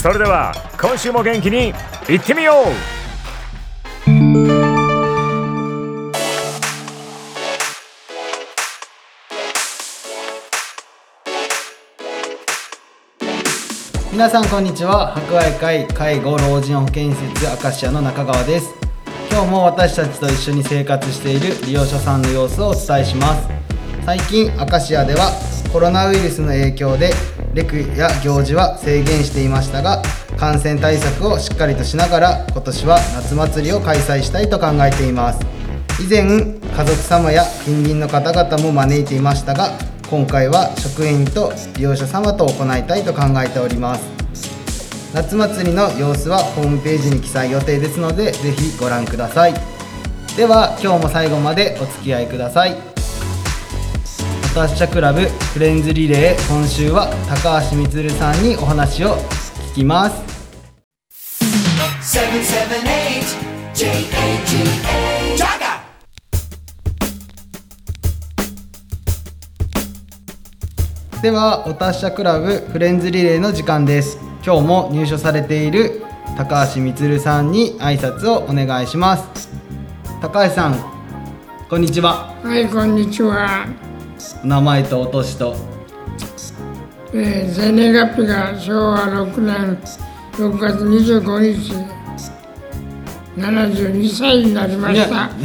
それでは今週も元気にいってみよう。皆さんこんにちは。博愛会介護老人保健施設アカシアの中川です。今日も私たちと一緒に生活している利用者さんの様子をお伝えします。最近アカシアではコロナウイルスの影響でレクや行事は制限していましたが感染対策をしっかりとしながら今年は夏祭りを開催したいと考えています。以前家族様や近隣の方々も招いていましたが今回は職員と利用者様と行いたいと考えております。夏祭りの様子はホームページに記載予定ですのでぜひご覧ください。では今日も最後までお付き合いください。達者クラブフレンズリレー今週は高橋充さんにお話を聞きます。ではお達者クラブフレンズリレーの時間です。今日も入所されている高橋充さんに挨拶をお願いします。高橋さんこんにちは。はい、こんにちは。お名前とお年と。えー、生年月日が昭和6年6月25日、72歳になりました。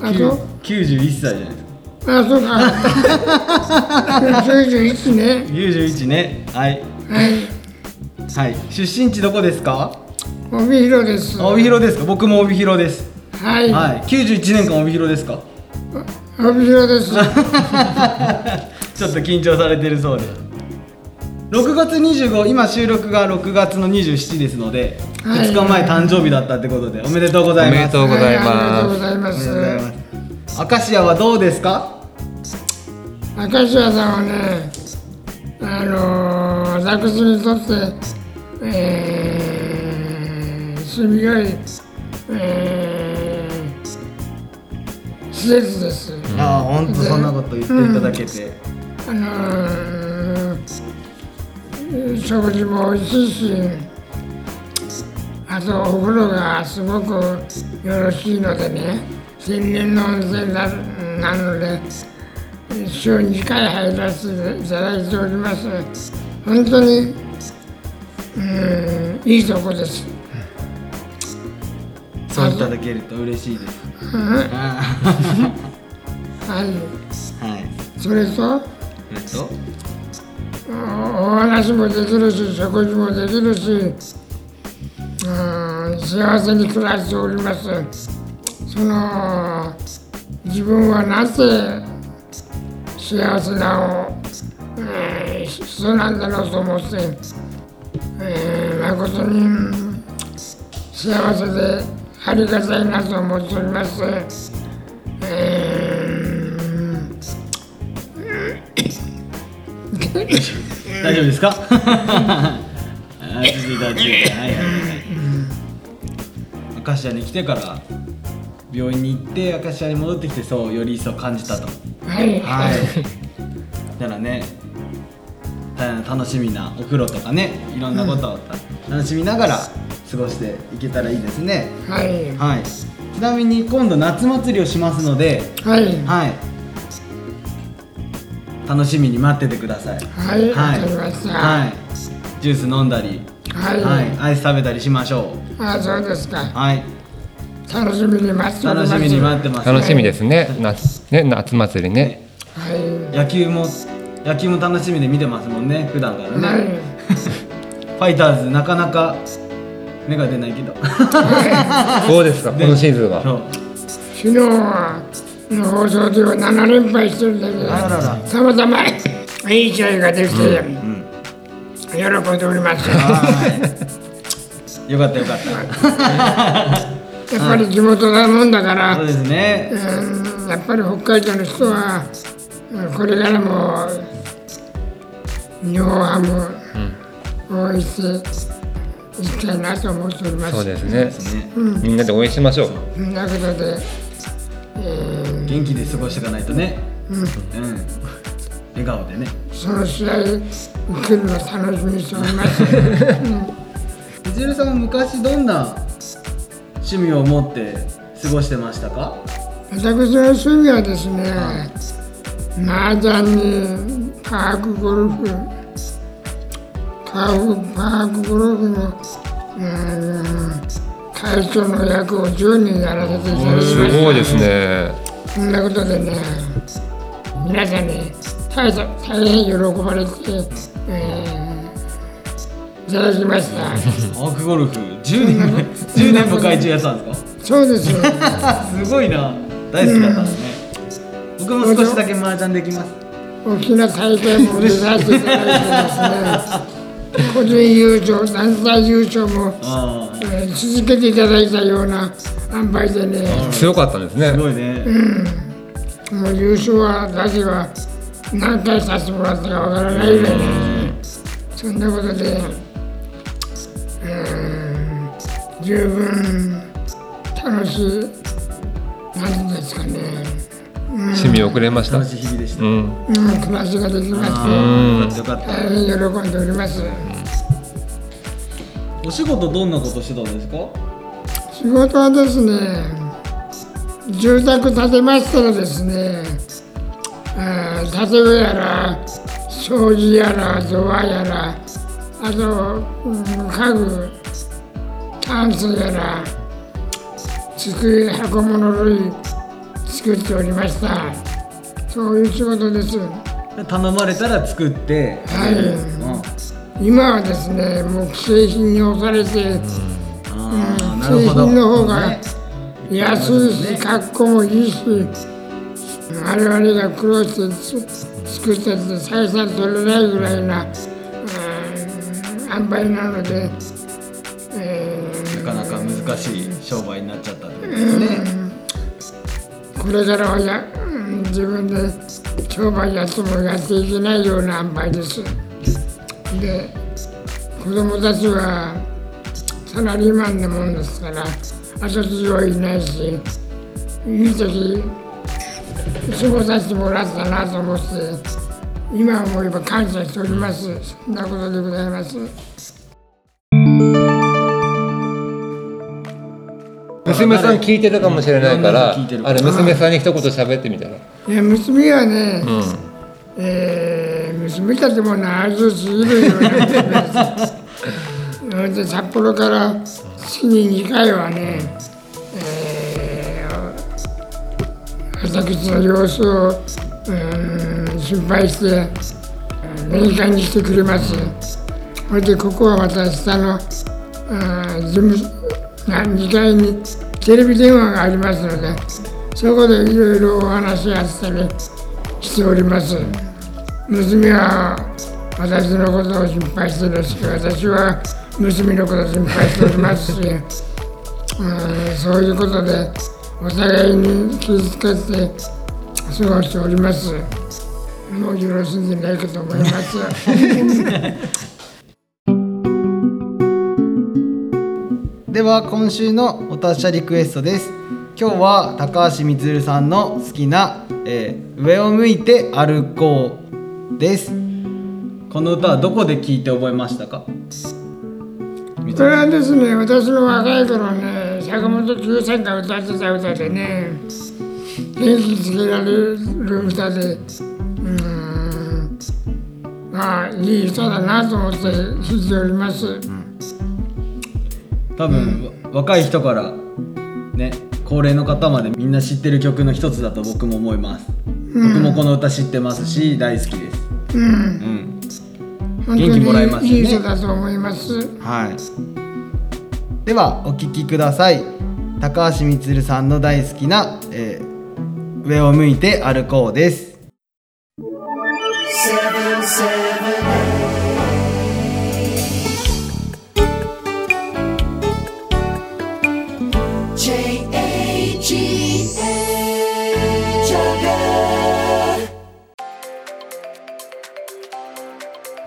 あと、91歳じゃない。ですかあ、そうか。91ね。91ね。はい。はい、はい。出身地どこですか？帯広です。帯広ですか？僕も帯広ですはい、はい。91年間帯広ですか？帯広です。ちょっと緊張されてるそうで。6月25今収録が6月の27ですので、はい。2日前誕生日だったってことでおめでとうございます。おめでとうございはいありがとうごます。ざいまおめでとうございす。ます。アカシアはどうですか？明石家さんはね、あのー、私にとって、えー、住みよい、えー、施設です。ああ本当そんなこと言っていただけて、あのー、食事も美味しいし、あとお風呂がすごくよろしいのでね、天然の温泉ななので、週2回入らせていただいております。本当に、うん、いいとこです。そういただけると嬉しいです。あはい。ーはい。それと、えっと？おお話もできるし食事もできるしうん幸せに暮らしております。その自分はなぜ幸せなを、えー人なんだろうと思って、えー誠に幸せでありがたいなと思っております、え大丈夫ですかあ続いて続いてはいはいはいアカシアに来てから病院に行ってアカシアに戻ってきてそうより一層感じたと。ーはい。はい。だからねた楽しみなお風呂とかねいろんなことを楽しみながら過ごしていけたらいいですね。はい。はい。ちなみに今度夏祭りをしますのではい。はい。楽しみに待っててください。はい、わ、はい。かりました。はい。ジュース飲んだりはい、はい。アイス食べたりしましょあ、そうですか。う。はい。楽しみに待っております。楽しみに待ってます楽しみですね。夏ね夏祭りね。はい、野球も野球も楽しみで見てますもんね。普段からね、はい、ファイターズなかなか芽が出ないけど。そうですかこのシーズンは。昨日はの放送では7連敗してるんだけど、たまたまいい試合ができて、喜んでおります。やはい。よかったよかった。っぱり地元だもんだから、そうですね。うん。やっぱり北海道の人はうんこれからも日本ハムを応援していきたいなと思っております。そうですね。ねみんなで応援しましょう。そんなことで、元気で過ごしていかないとね。うん、笑顔でね。その試合受けるの楽しみにしております。みちるさんは昔どんな趣味を持って過ごしてましたか？私の趣味はですね、麻雀にパークゴルフ、パークパークゴルフの、うん、会長の役を10年やらせていただきますすごいですねそんなことでね、皆さんに大変大変喜ばれて、えーいただきました。パークゴルフ10年も10年も会長やったんですそうですよ。すごいな大好きだったんですね僕も少しだけ麻雀できます大きな大会も出させていただいてですね、個人優勝、団体優勝も、えー続けていただいたような販売でね、強かったんですね。すごいね、もう優勝は、だけは何回させてもらったかわからないぐらいね、そんなことで、うーん、十分楽しい、なんですかね、趣味をくれました。楽しい日々でした、うん。うん、暮らしができましたよかっ大変喜んでおります。たお仕事どんなことしてたんですか？仕事はですね、住宅建てましたらですね、あー建て具やら、掃除やら、ドアやら、あと、うん家具、タンスやら、机、箱物類作っておりました。そういう仕事です。頼まれたら作って、はい。うん、今はですね、もう既製品に押されて、ああな製るほど。品の方がね。安いし、格好もいいし、我々が苦労してつ作ったって採算取れないぐらいな、うん、塩梅なので、えなかなか難しい商売になっちゃったってことですね、ーこれからはや、うん自分で商売やってもやっていけないような塩梅です。で、子供たちはサラリーマンなもんですから、後継ぎはいないし、いい時過ごさせてもらったなと思って、今思えば感謝しております。そんなことでございます。娘さん聞いてるかもしれないからあれ娘さんに一言喋ってみたら。いや娘はね、うん。えー娘たちも長寿すぎるよう 札幌から月に2回はね、えー私の様子を、うん、心配してうん面会に来てくれます。それでここはまた下のうん事務な2階にテレビ電話がありますのでそこでいろいろお話し合ったりしております。娘は私のことを心配してるし私は娘のことを心配しておりますし、うん、そういうことでお互いに気遣って過ごしております。もうよろしいんじゃないかと思います。では今週のお達者リクエストです。今日は高橋光さんの好きな、えー上を向いて歩こう」です。この歌はどこで聞いて覚えましたか？これはですね私の若い頃ね坂本九さんが歌ってた歌でね元気つけられる歌でうーんあいい人だなと思って聞いております。多分、若い人からね高齢の方までみんな知ってる曲の一つだと僕も思います、僕もこの歌知ってますし大好きです。うん、うん。本当元気もらえますよね。にいい人だと思います。はい。ではお聴きください。高橋充さんの大好きな、えー上を向いて歩こうです。Seven seven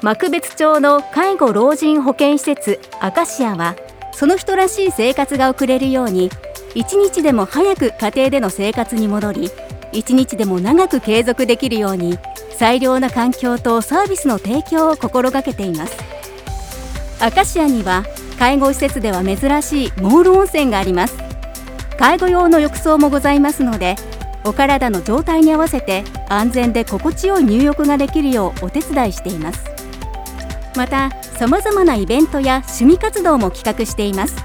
幕別町の介護老人保健施設アカシアはその人らしい生活が送れるように一日でも早く家庭での生活に戻り一日でも長く継続できるように最良な環境とサービスの提供を心がけています。アカシアには介護施設では珍しいモール温泉があります。介護用の浴槽もございますのでお体の状態に合わせて安全で心地よい入浴ができるようお手伝いしています。またさまざまなイベントや趣味活動も企画しています。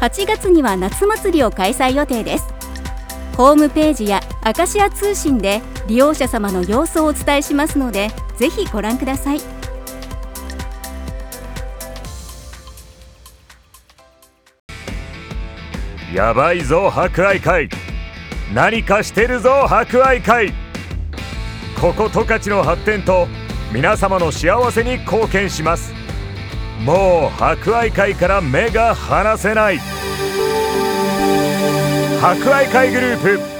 8月には夏祭りを開催予定です。ホームページやアカシア通信で利用者様の様子をお伝えしますのでぜひご覧ください。やばいぞ博愛会。何かしてるぞ博愛会。ここ十勝の発展と皆様の幸せに貢献します。もう博愛会から目が離せない。博愛会グループ。